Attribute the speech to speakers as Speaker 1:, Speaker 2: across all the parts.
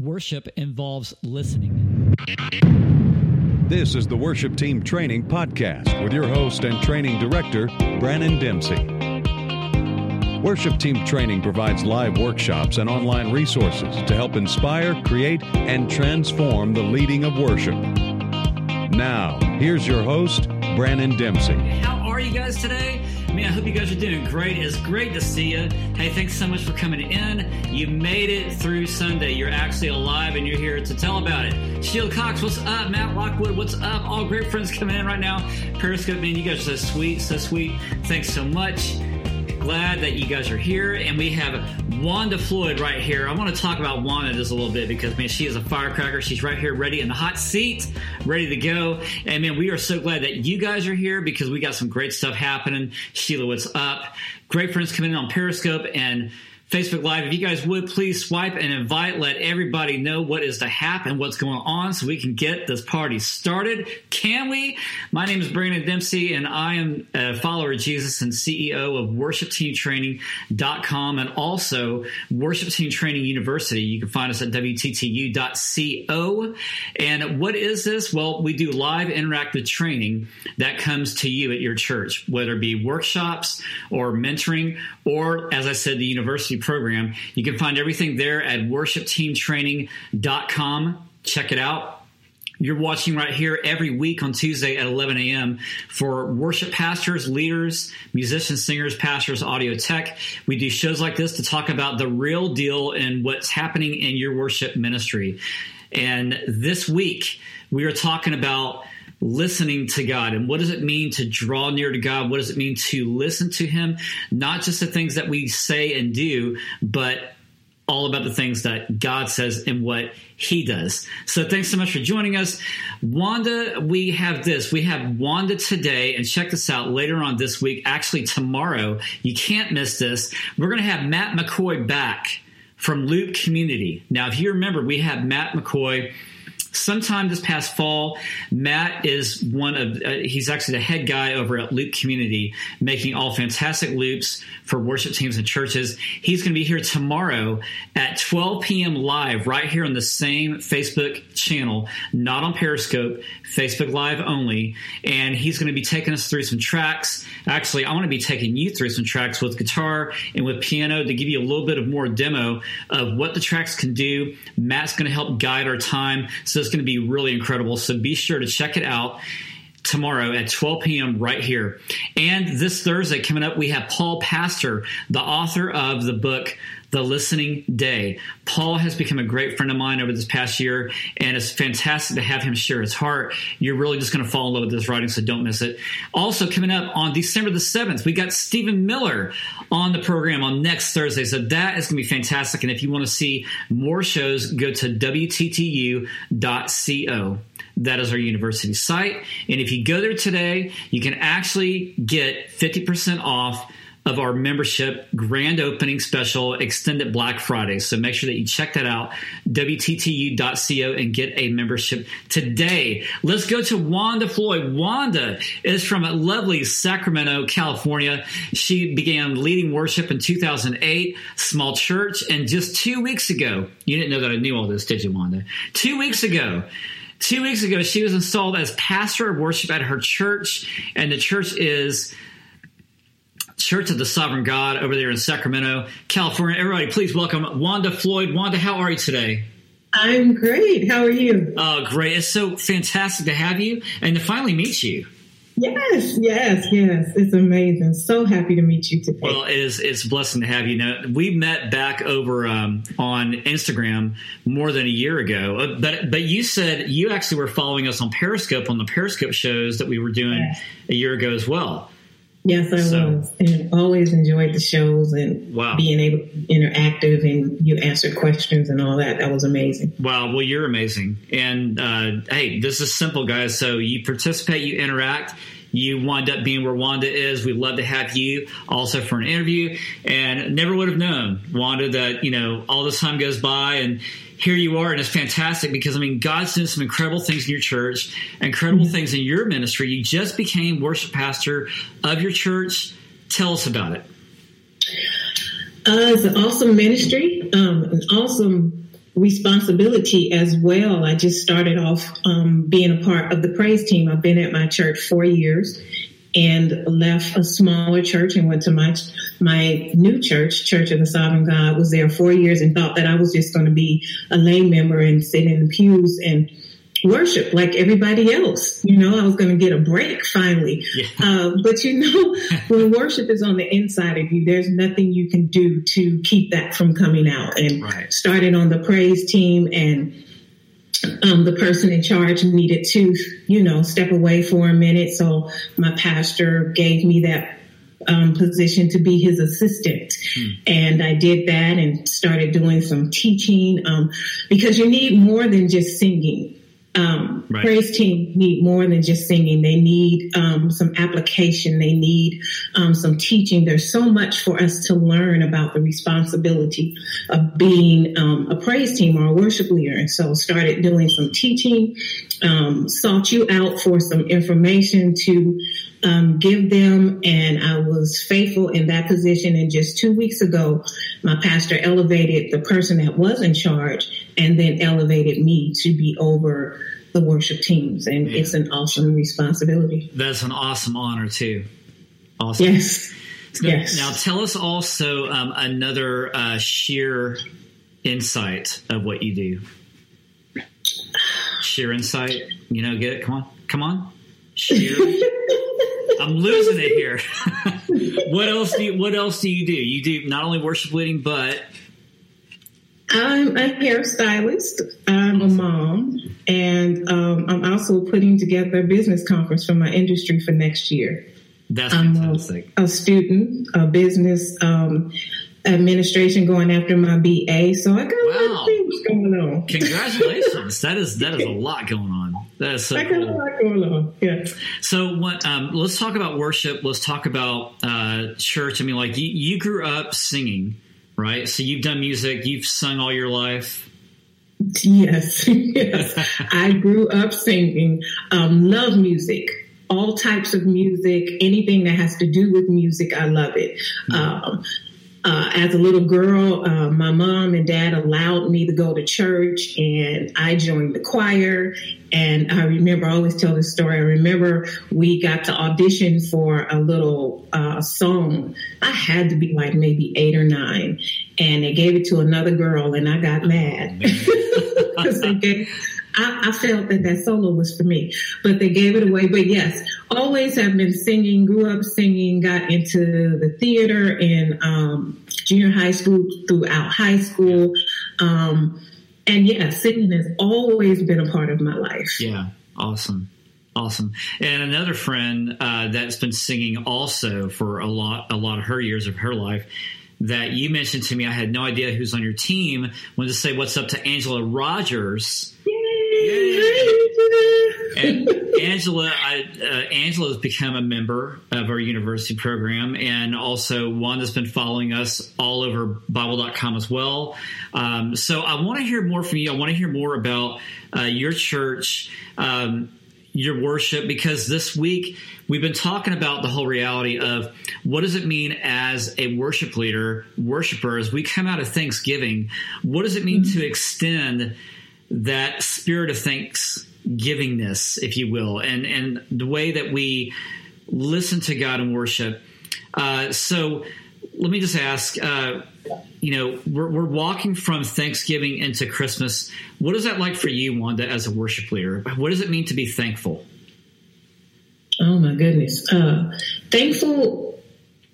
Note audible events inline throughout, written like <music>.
Speaker 1: Worship involves listening.
Speaker 2: This is the Worship Team Training Podcast with your host and training director, Brannon Dempsey. Worship Team Training provides live workshops and online resources to help inspire, create, and transform the leading of worship. Now, here's your host, Brannon Dempsey.
Speaker 1: How are you guys today? Man, I hope you guys are doing great. It's great to see you. Hey, thanks so much for coming in. You made it through Sunday. You're actually alive and you're here to tell about it. Sheila Cox, what's up? Matt Lockwood, what's up? All great friends coming in right now. Periscope, man, you guys are so sweet, so sweet. Thanks so much glad that you guys are here. And we have Wanda Floyd right here. I want to talk about Wanda just a little bit because, man, she is a firecracker. She's right here, ready in the hot seat, ready to go. And, man, we are so glad that you guys are here because we got some great stuff happening. Sheila, what's up? Great friends coming in on Periscope and Facebook Live. If you guys would please swipe and invite, let everybody know what is to happen, what's going on, so we can get this party started. Can we? My name is Brannon Dempsey, and I am a follower of Jesus and CEO of WorshipTeamTraining.com and also Worship Team Training University. You can find us at WTTU.co. And what is this? Well, we do live interactive training that comes to you at your church, whether it be workshops or mentoring, or as I said, the university program. You can find everything there at worshipteamtraining.com. Check it out. You're watching right here every week on Tuesday at 11 a.m. for worship pastors, leaders, musicians, singers, pastors, audio tech. We do shows like this to talk about the real deal and what's happening in your worship ministry. And this week, we are talking about listening to God. And what does it mean to draw near to God? What does it mean to listen to Him? Not just the things that we say and do, but all about the things that God says and what He does. So thanks so much for joining us. Wanda, we have this. We have Wanda today, and check this out later on this week, actually tomorrow. You can't miss this. We're going to have Matt McCoy back from Loop Community. Now, if you remember, we had Matt McCoy sometime this past fall, Matt is one of, uh, he's actually the head guy over at Loop Community, making all fantastic loops for worship teams and churches. He's going to be here tomorrow at 12 p.m. live, right here on the same Facebook channel, not on Periscope, Facebook Live only. And he's going to be taking us through some tracks. Actually, I want to be taking you through some tracks with guitar and with piano to give you a little bit of more demo of what the tracks can do. Matt's going to help guide our time. So it's going to be really incredible. So be sure to check it out tomorrow at 12 p.m. right here. And this Thursday coming up, we have Paul Pastor, the author of the book the Listening Day. Paul has become a great friend of mine over this past year, and it's fantastic to have him share his heart. You're really just going to fall in love with this writing, so don't miss it. Also, coming up on December the 7th, we got Stephen Miller on the program on next Thursday, so that is going to be fantastic. And if you want to see more shows, go to WTTU.co. That is our university site. And if you go there today, you can actually get 50% off of our membership grand opening special extended Black Friday. So make sure that you check that out, WTTU.co, and get a membership today. Let's go to Wanda Floyd. Wanda is from lovely Sacramento, California. She began leading worship in 2008, small church, and just two weeks ago, you didn't know that I knew all this, did you, Wanda? Two weeks ago, Two weeks ago, she was installed as pastor of worship at her church, and the church is Church of the Sovereign God over there in Sacramento, California. Everybody, please welcome Wanda Floyd. Wanda, how are you today?
Speaker 3: I'm great. How are you?
Speaker 1: Oh, great. It's so fantastic to have you and to finally meet you.
Speaker 3: Yes, yes, yes. It's amazing. So happy to meet you today.
Speaker 1: Well, it is, it's a blessing to have you. Now, we met back over um, on Instagram more than a year ago, uh, but but you said you actually were following us on Periscope on the Periscope shows that we were doing yes. a year ago as well.
Speaker 3: Yes, I so, was, and always enjoyed the shows and wow. being able to interactive and you answer questions and all that. That was amazing.
Speaker 1: Wow, well, you're amazing. And uh, hey, this is simple, guys. So you participate, you interact. You wind up being where Wanda is. We'd love to have you also for an interview. And never would have known, Wanda, that you know all this time goes by and here you are, and it's fantastic because I mean, God's doing some incredible things in your church, incredible mm-hmm. things in your ministry. You just became worship pastor of your church. Tell us about it.
Speaker 3: Uh, it's an awesome ministry, um, an awesome responsibility as well. I just started off um, being a part of the praise team. I've been at my church four years and left a smaller church and went to my my new church, Church of the Sovereign God. Was there four years and thought that I was just going to be a lay member and sit in the pews and worship like everybody else. You know, I was going to get a break finally. Yeah. Uh, but you know, <laughs> when worship is on the inside of you, there's nothing you can do to keep that from coming out. And right. started on the praise team and um, the person in charge needed to, you know, step away for a minute. So my pastor gave me that um, position to be his assistant. Hmm. And I did that and started doing some teaching um, because you need more than just singing um, right. praise team need more than just singing. They need um, some application. They need um, some teaching. There's so much for us to learn about the responsibility of being um, a praise team or a worship leader. And so started doing some teaching, um, sought you out for some information to um, give them. And I was faithful in that position. And just two weeks ago, my pastor elevated the person that was in charge and then elevated me to be over the worship teams. And yeah. it's an awesome responsibility.
Speaker 1: That's an awesome honor, too. Awesome.
Speaker 3: Yes.
Speaker 1: So yes. Now, tell us also um, another uh, sheer insight of what you do. Sheer insight. You know, get it? Come on. Come on. Sheer. <laughs> I'm losing it here. <laughs> what else do you, what else do you do? You do not only worship leading, but
Speaker 3: I'm a hairstylist. I'm a mom, and um, I'm also putting together a business conference for my industry for next year.
Speaker 1: That's fantastic.
Speaker 3: I'm a, a student, a business um, administration going after my BA. So I got wow. a lot of things going on.
Speaker 1: Congratulations! that is that is a lot going on. That is so I cool. a going on. Yeah. So what? Um, let's talk about worship. Let's talk about uh, church. I mean, like you, you grew up singing, right? So you've done music. You've sung all your life.
Speaker 3: Yes, <laughs> yes. I grew up singing. Um, love music all types of music, anything that has to do with music, I love it. Mm-hmm. Um, uh, as a little girl, uh, my mom and dad allowed me to go to church and I joined the choir. And I remember, I always tell this story. I remember we got to audition for a little uh, song. I had to be like maybe eight or nine. And they gave it to another girl and I got mad. Because <laughs> they gave, I, I, felt that that solo was for me, but they gave it away. But yes, always have been singing, grew up singing, got into the theater in um, junior high school, throughout high school. Um, and yeah, singing has always been a part of my life.
Speaker 1: Yeah, awesome. Awesome. And another friend uh, that's been singing also for a lot, a lot of her years of her life that you mentioned to me. I had no idea who's on your team. Wanted to say what's up to Angela Rogers. And Angela, I, uh, Angela has become a member of our university program, and also one that's been following us all over Bible.com as well. Um, so I want to hear more from you. I want to hear more about uh, your church. Um, your worship because this week we've been talking about the whole reality of what does it mean as a worship leader, worshiper, as we come out of Thanksgiving, what does it mean mm-hmm. to extend that spirit of thanksgivingness, if you will, and and the way that we listen to God and worship. Uh, so let me just ask. Uh, you know, we're, we're walking from Thanksgiving into Christmas. What is that like for you, Wanda, as a worship leader? What does it mean to be thankful?
Speaker 3: Oh my goodness. Uh, thankful,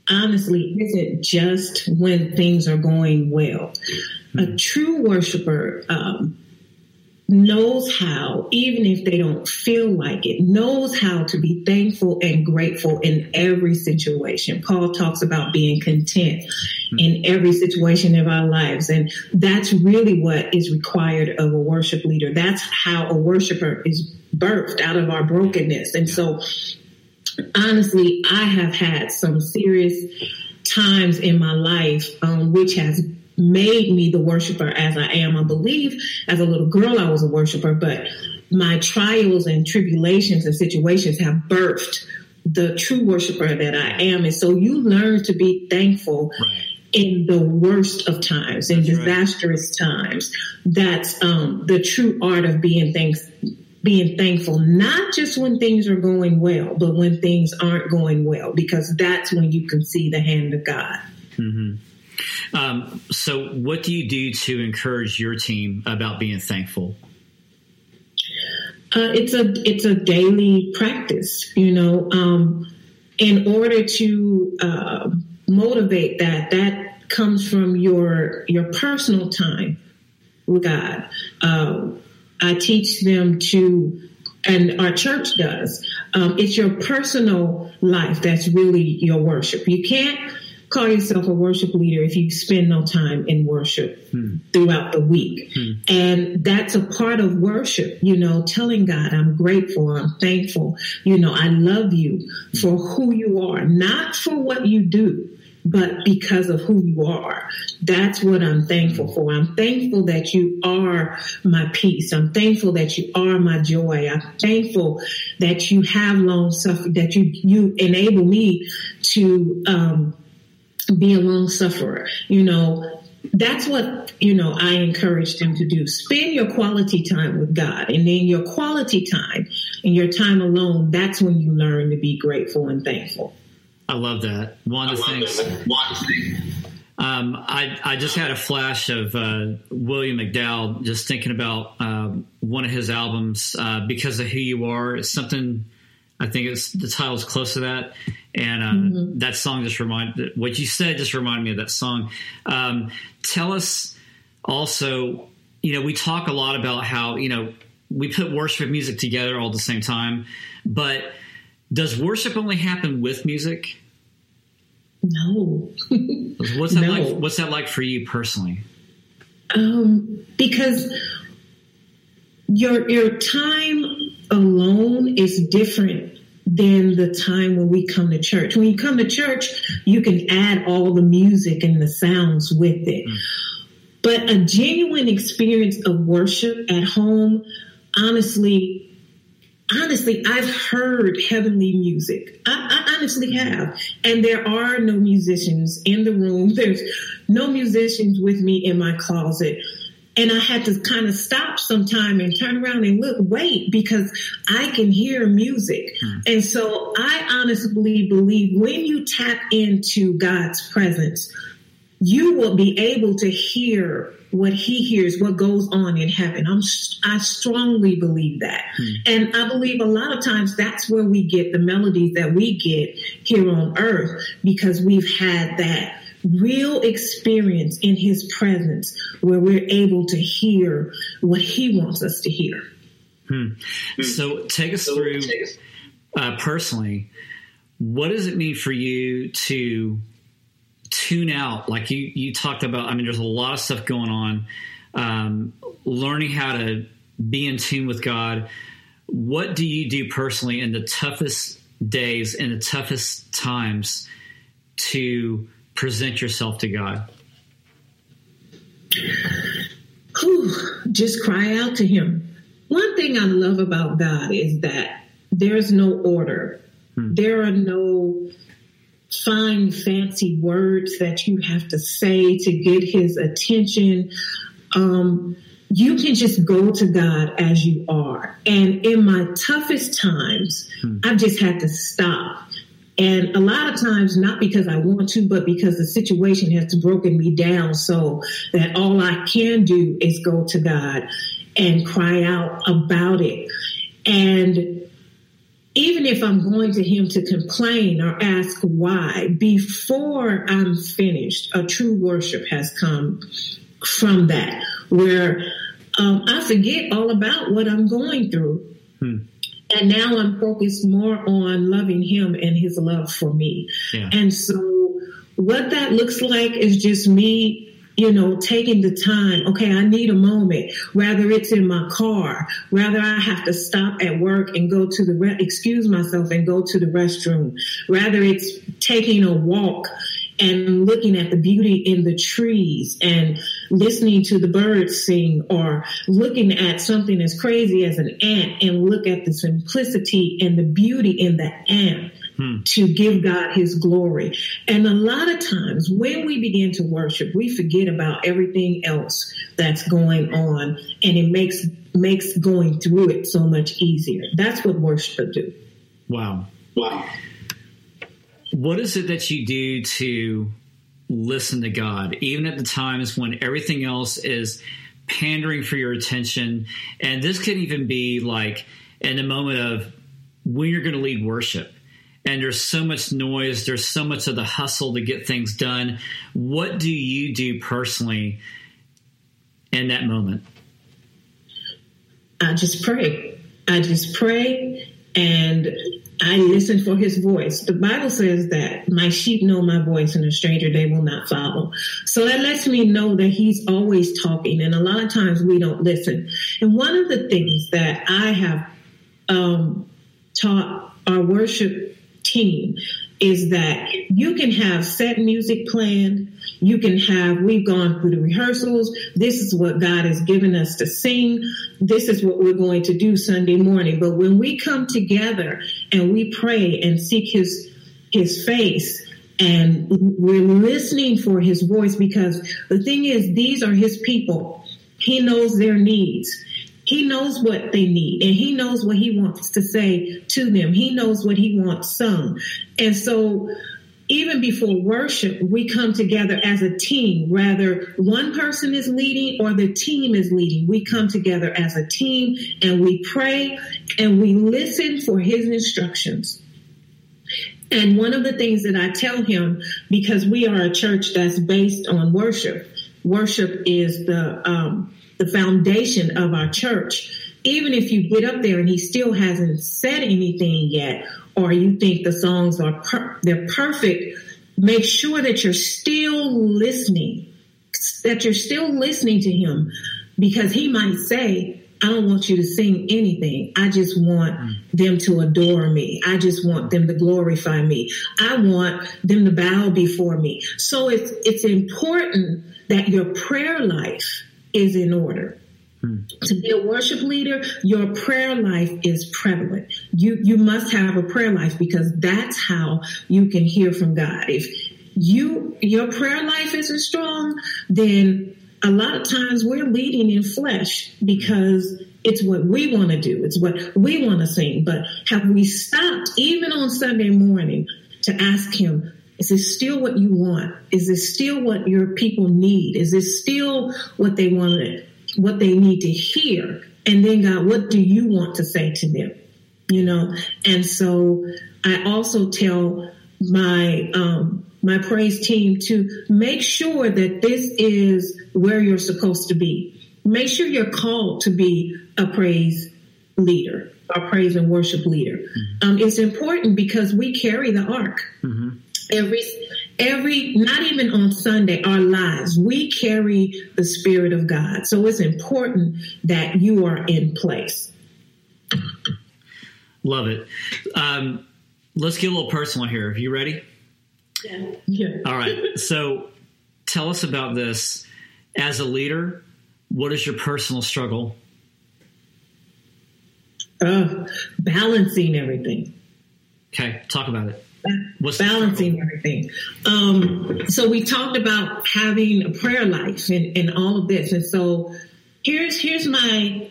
Speaker 3: honestly, isn't just when things are going well. Mm-hmm. A true worshiper um, knows how, even if they don't feel like it, knows how to be thankful and grateful in every situation. Paul talks about being content in every situation of our lives. And that's really what is required of a worship leader. That's how a worshiper is birthed out of our brokenness. And so honestly, I have had some serious times in my life, um, which has made me the worshiper as I am. I believe as a little girl, I was a worshiper, but my trials and tribulations and situations have birthed the true worshiper that I am. And so you learn to be thankful. Right in the worst of times, in
Speaker 1: That's right.
Speaker 3: disastrous times. That's um, the true art of being thanks, being thankful, not just when things are going well, but when things aren't going well, because that's when you can see the hand of God.
Speaker 1: Um, so, what do you do to encourage your team about being thankful?
Speaker 3: Uh, it's a it's a daily practice, you know. Um, in order to uh, motivate that, that comes from your your personal time with God. Uh, I teach them to, and our church does. Um, it's your personal life that's really your worship. You can't call yourself a worship leader if you spend no time in worship throughout the week. And that's a part of worship, you know, telling God, I'm grateful, I'm thankful, you know, I love you for who you are, not for what you do. But because of who you are, that's what I'm thankful for. I'm thankful that you are my peace. I'm thankful that you are my joy. I'm thankful that you have long suffering, that you, you enable me to, um, be a long sufferer. You know, that's what, you know, I encourage them to do. Spend your quality time with God. And then your quality time and your time alone, that's when you learn to be grateful and thankful.
Speaker 1: I love that. One of the things. Um, I, I just had a flash of uh, William McDowell just thinking about um, one of his albums, uh, Because of Who You Are. It's something, I think it's the title's close to that. And uh, that song just reminded, what you said just reminded me of that song. Um, tell us also, you know, we talk a lot about how, you know, we put worship and music together all at the same time, but does worship only happen with music?
Speaker 3: No.
Speaker 1: What's that
Speaker 3: No.
Speaker 1: like? What's that like for you personally?
Speaker 3: Um, because your your time alone is different than the time when we come to church. When you come to church, you can add all the music and the sounds with it. Mm. But a genuine experience of worship at home, honestly, honestly, I've heard heavenly music. I, I honestly mm. have. And there are no musicians in the room. <laughs> There's no musicians with me in my closet. And I had to kind of stop sometime and turn around and look, wait, because I can hear music. Hmm. And so I honestly believe when you tap into God's presence, you will be able to hear what he hears, what goes on in heaven. I'm, I strongly believe that. Hmm. And I believe a lot of times that's where we get the melodies that we get here on earth because we've had that real experience in his presence where we're able to hear what he wants us to hear.
Speaker 1: So take us through uh, personally. What does it mean for you to tune out? Like you, you talked about. I mean, there's a lot of stuff going on. Um, learning how to be in tune with God. What do you do personally in the toughest days in the toughest times to present yourself to God?
Speaker 3: Whew, just cry out to him. One thing I love about God is that there's no order. There are no fine, fancy words that you have to say to get his attention. Um, you can just go to God as you are. And in my toughest times, I've just had to stop. And a lot of times, not because I want to, but because the situation has broken me down so that all I can do is go to God and cry out about it. And even if I'm going to him to complain or ask why, before I'm finished, a true worship has come from that, where um, I forget all about what I'm going through. And now I'm focused more on loving him and his love for me.
Speaker 1: Yeah.
Speaker 3: And so what that looks like is just me you know, taking the time, okay, I need a moment, whether it's in my car, rather I have to stop at work and go to the, re- excuse myself and go to the restroom, rather it's taking a walk and looking at the beauty in the trees and listening to the birds sing or looking at something as crazy as an ant and look at the simplicity and the beauty in the ant hmm. to give God his glory. And a lot of times when we begin to worship, we forget about everything else that's going on and it makes makes going through it so much easier. That's what worship do.
Speaker 1: Wow. Wow. What is it that you do to listen to God, even at the times when everything else is pandering for your attention? And this could even be like in the moment of when you're going to lead worship and there's so much noise, there's so much of the hustle to get things done. What do you do personally in that moment?
Speaker 3: I just pray. I just pray and I listen for his voice. The Bible says that my sheep know my voice and a stranger they will not follow. So that lets me know that he's always talking and a lot of times we don't listen. And one of the things that I have um, taught our worship team is that you can have set music planned. You can have, we've gone through the rehearsals. This is what God has given us to sing. This is what we're going to do Sunday morning. But when we come together and we pray and seek his, his face, and we're listening for his voice because the thing is, these are his people. He knows their needs. He knows what they need and he knows what he wants to say to them. He knows what he wants sung. And so even before worship, we come together as a team. Rather, one person is leading or the team is leading. We come together as a team and we pray and we listen for his instructions. And one of the things that I tell him, because we are a church that's based on worship, worship is the um, the foundation of our church. Even if you get up there and he still hasn't said anything yet, or you think the songs are per- they're perfect, make sure that you're still listening, that you're still listening to him, because he might say, I don't want you to sing anything. I just want them to adore me. I just want them to glorify me. I want them to bow before me. So it's, it's important that your prayer life is in order. To be a worship leader, your prayer life is prevalent. You you must have a prayer life because that's how you can hear from God. If you your prayer life isn't strong, then a lot of times we're leading in flesh because it's what we want to do. It's what we want to sing. But have we stopped even on Sunday morning to ask him, is this still what you want? Is this still what your people need? Is this still what they want, what they need to hear? And then God, what do you want to say to them? You know, and so I also tell my, um, my praise team to make sure that this is where you're supposed to be. Make sure you're called to be a praise leader, a praise and worship leader. Mm-hmm. Um, it's important because we carry the ark. Mm-hmm every every not even on sunday our lives we carry the spirit of god. So it's important that you are in place.
Speaker 1: Love it. Um, let's get a little personal here. Are you ready?
Speaker 3: Yeah. yeah
Speaker 1: all right. So tell us about this. As a leader what is your personal struggle?
Speaker 3: Uh, balancing everything.
Speaker 1: Okay talk about it
Speaker 3: What's balancing everything. Um, so we talked about having a prayer life and, and all of this. And so here's, here's my,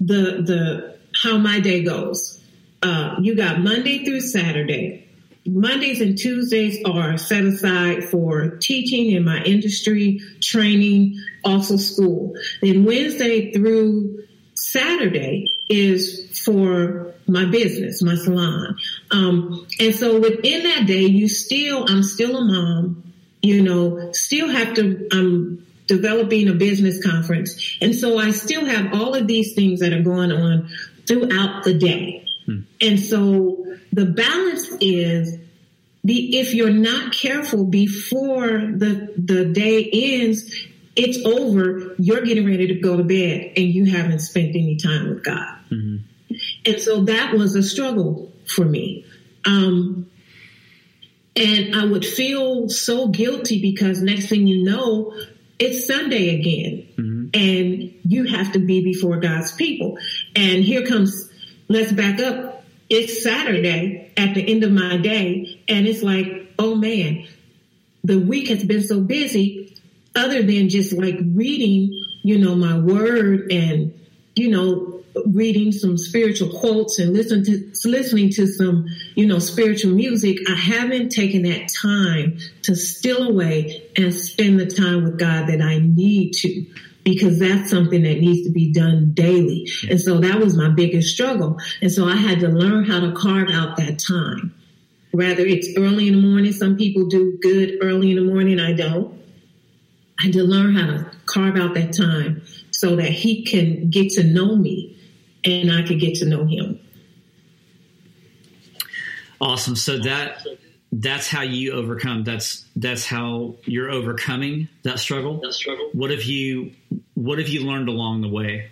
Speaker 3: the, the, how my day goes. Uh, you got Monday through Saturday. Mondays and Tuesdays are set aside for teaching in my industry, training, also school. Then Wednesday through Saturday is for my business, my salon. Um, and so within that day, you still, I'm still a mom, you know, still have to, I'm developing a business conference. And so I still have all of these things that are going on throughout the day. Hmm. And so the balance is the, if you're not careful before the, the day ends, it's over, you're getting ready to go to bed and you haven't spent any time with God. Mm-hmm. And so that was a struggle for me. Um, And I would feel so guilty because next thing you know, it's Sunday again. Mm-hmm. And you have to be before God's people. And here comes, let's back up. It's Saturday at the end of my day. And it's like, oh man, the week has been so busy other than just like reading, you know, my word and, you know, reading some spiritual quotes and listen to listening to some you know spiritual music i haven't taken that time to still away and spend the time with god that i need to because that's something that needs to be done daily. And so that was my biggest struggle. And so i had to learn how to carve out that time. Rather, it's early in the morning. Some people do good early in the morning. I don't. I had to learn how to carve out that time so that he can get to know me and I could get to know him.
Speaker 1: Awesome. So that that's how you overcome. That's that's how you're overcoming that struggle. That struggle. What have you What have you learned along the way?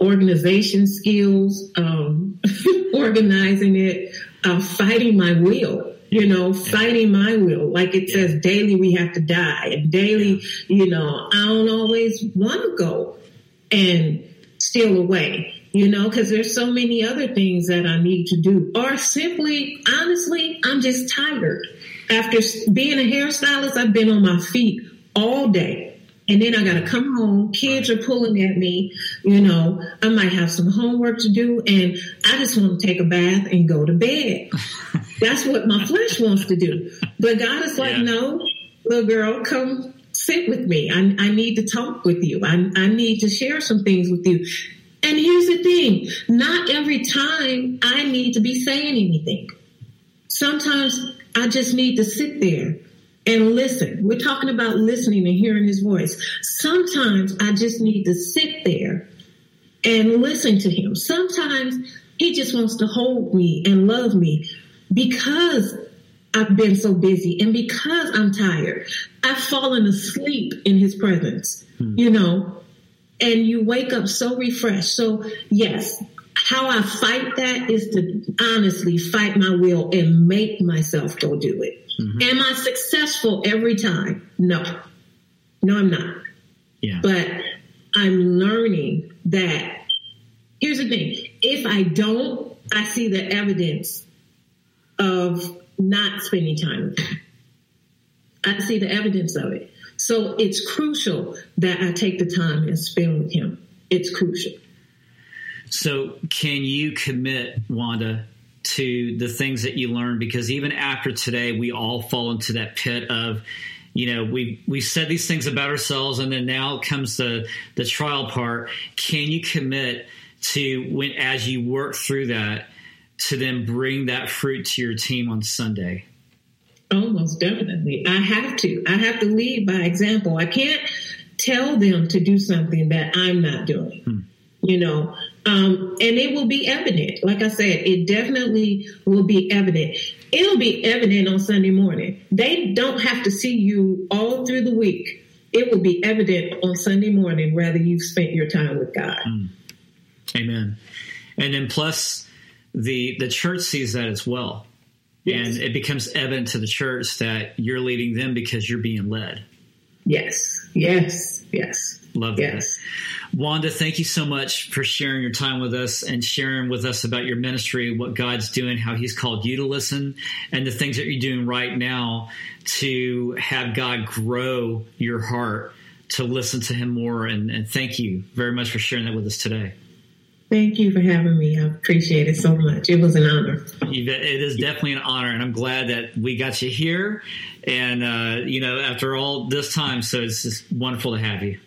Speaker 3: Organization skills, um, <laughs> organizing it, uh, fighting my will. You know, fighting my will. Like it says, daily we have to die, and daily, you know, I don't always want to go and steal away, you know, because there's so many other things that I need to do. Or simply, honestly, I'm just tired. After being a hairstylist, I've been on my feet all day. And then I got to come home. Kids are pulling at me. You know, I might have some homework to do and I just want to take a bath and go to bed. <laughs> That's what my flesh wants to do. But God is like, yeah. no, little girl, come sit with me. I, I need to talk with you. I, I need to share some things with you. And here's the thing not every time I need to be saying anything. Sometimes I just need to sit there and listen. We're talking about listening and hearing his voice. Sometimes I just need to sit there and listen to him. Sometimes he just wants to hold me and love me because I've been so busy and because I'm tired, I've fallen asleep in his presence, hmm. you know, and you wake up so refreshed. So yes, how I fight that is to honestly fight my will and make myself go do it. Mm-hmm. Am I successful every time? No, no, I'm not. Yeah. But I'm learning that here's the thing. If I don't, I see the evidence of not spending time with him. I see the evidence of it. So it's crucial that I take the time and spend with him. It's crucial.
Speaker 1: So, can you commit, Wanda, to the things that you learn? Because even after today, we all fall into that pit of, you know, we we said these things about ourselves, and then now comes the the trial part. Can you commit to when as you work through that? to then bring that fruit to your team on Sunday?
Speaker 3: Almost definitely. I have to. I have to lead by example. I can't tell them to do something that I'm not doing. Hmm. You know, um, and it will be evident. Like I said, it definitely will be evident. It'll be evident on Sunday morning. They don't have to see you all through the week. It will be evident on Sunday morning whether you've spent your time with God. Hmm.
Speaker 1: Amen. And then plus, the the church sees that as well. Yes. And it becomes evident to the church that you're leading them because you're being led.
Speaker 3: Yes. Yes. Yes.
Speaker 1: Love that. Yes. Wanda, thank you so much for sharing your time with us and sharing with us about your ministry, what God's doing, how He's called you to listen, and the things that you're doing right now to have God grow your heart to listen to Him more. And, and thank you very much for sharing that with us today.
Speaker 3: Thank you for having me. I appreciate it so much. It was an honor.
Speaker 1: It is definitely an honor, and I'm glad that we got you here. And uh, you know, after all this time, so it's just wonderful to have you.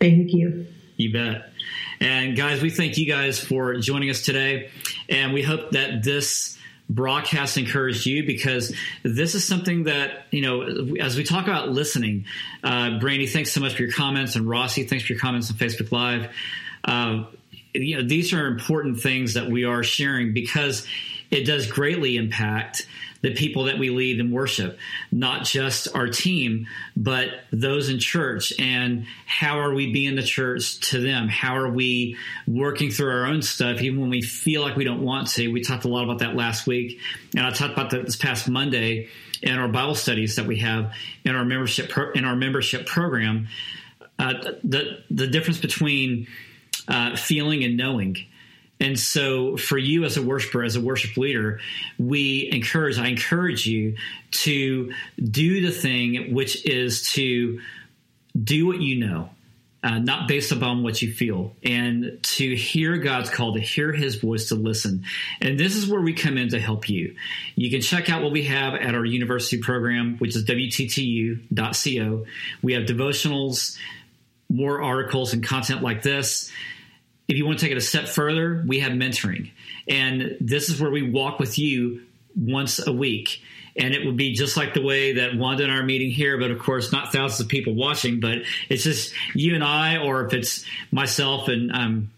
Speaker 3: Thank you.
Speaker 1: You bet. And guys, we thank you guys for joining us today, and we hope that this broadcast encouraged you because this is something that you know as we talk about listening uh, brandy thanks so much for your comments and rossi thanks for your comments on facebook live uh, you know, these are important things that we are sharing because it does greatly impact the people that we lead in worship, not just our team, but those in church. And how are we being the church to them? How are we working through our own stuff, even when we feel like we don't want to? We talked a lot about that last week. And I talked about that this past Monday in our Bible studies that we have in our membership pro- in our membership program. Uh, the the difference between uh, feeling and knowing. And so, for you as a worshiper, as a worship leader, we encourage, I encourage you to do the thing which is to do what you know, uh, not based upon what you feel, and to hear God's call, to hear His voice, to listen. And this is where we come in to help you. You can check out what we have at our university program, which is WTTU.co. We have devotionals, more articles, and content like this if you want to take it a step further, we have mentoring. And this is where we walk with you once a week. And it would be just like the way that Wanda and I are meeting here, but of course, not thousands of people watching, but it's just you and I, or if it's myself and um,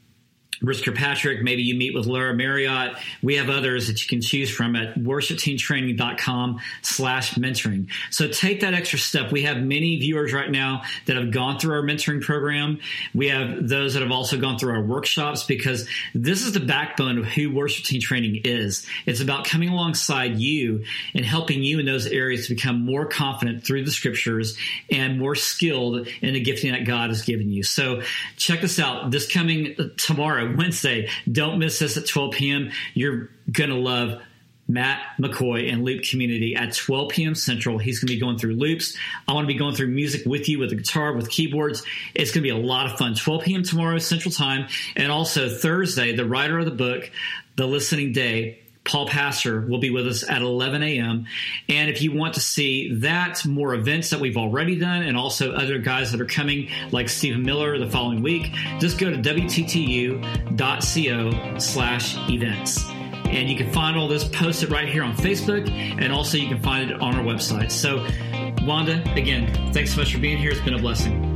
Speaker 1: Rich Kirkpatrick, maybe you meet with Laura Marriott. We have others that you can choose from at worshipteamtraining.com slash mentoring. So take that extra step. We have many viewers right now that have gone through our mentoring program. We have those that have also gone through our workshops because this is the backbone of who Worship Team Training is. It's about coming alongside you and helping you in those areas to become more confident through the scriptures and more skilled in the gifting that God has given you. So check this out. This coming uh, tomorrow, Wednesday. Don't miss this at 12 p.m. You're going to love Matt McCoy and Loop Community at 12 p.m. Central. He's going to be going through loops. I want to be going through music with you with the guitar, with keyboards. It's going to be a lot of fun. 12 p.m. tomorrow Central Time. And also Thursday, the writer of the book, The Listening Day, Paul Pastor will be with us at 11 a.m. And if you want to see that, more events that we've already done, and also other guys that are coming, like Stephen Miller the following week, just go to wttu.co slash events. And you can find all this posted right here on Facebook, and also you can find it on our website. So, Wanda, again, thanks so much for being here. It's been a blessing.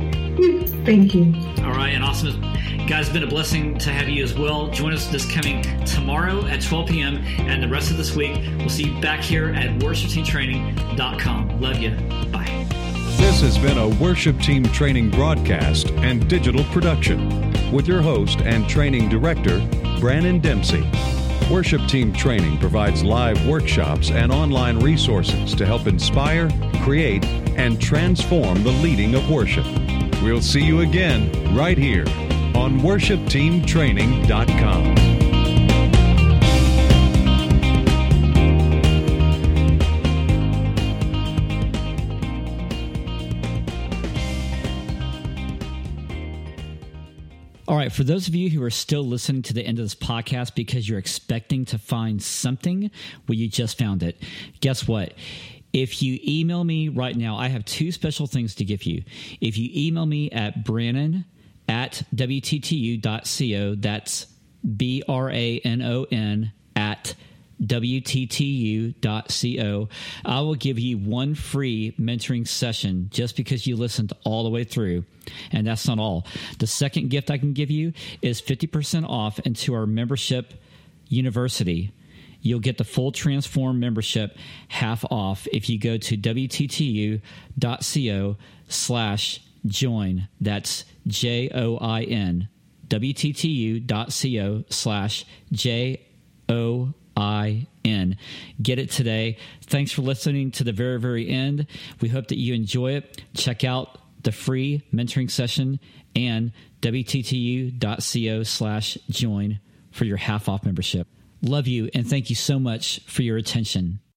Speaker 3: Thank you.
Speaker 1: All right, and awesome. Guys, it's been a blessing to have you as well. Join us this coming tomorrow at 12 p.m. and the rest of this week. We'll see you back here at worshipteamtraining.com. Love you. Bye.
Speaker 2: This has been a Worship Team Training broadcast and digital production with your host and training director, Brannon Dempsey. Worship Team Training provides live workshops and online resources to help inspire, create, and transform the leading of worship. We'll see you again right here on worshipteamtraining.com.
Speaker 1: All right, for those of you who are still listening to the end of this podcast because you're expecting to find something, well, you just found it. Guess what? If you email me right now, I have two special things to give you. If you email me at Brannon at WTTU.co, that's B R A N O N at WTTU.co, I will give you one free mentoring session just because you listened all the way through. And that's not all. The second gift I can give you is 50% off into our membership university you'll get the full transform membership half off if you go to wttu.co slash join. That's j-o-i-n wttu.co slash j-o-i-n get it today. Thanks for listening to the very very end. We hope that you enjoy it. Check out the free mentoring session and wttu.co slash join for your half off membership Love you and thank you so much for your attention.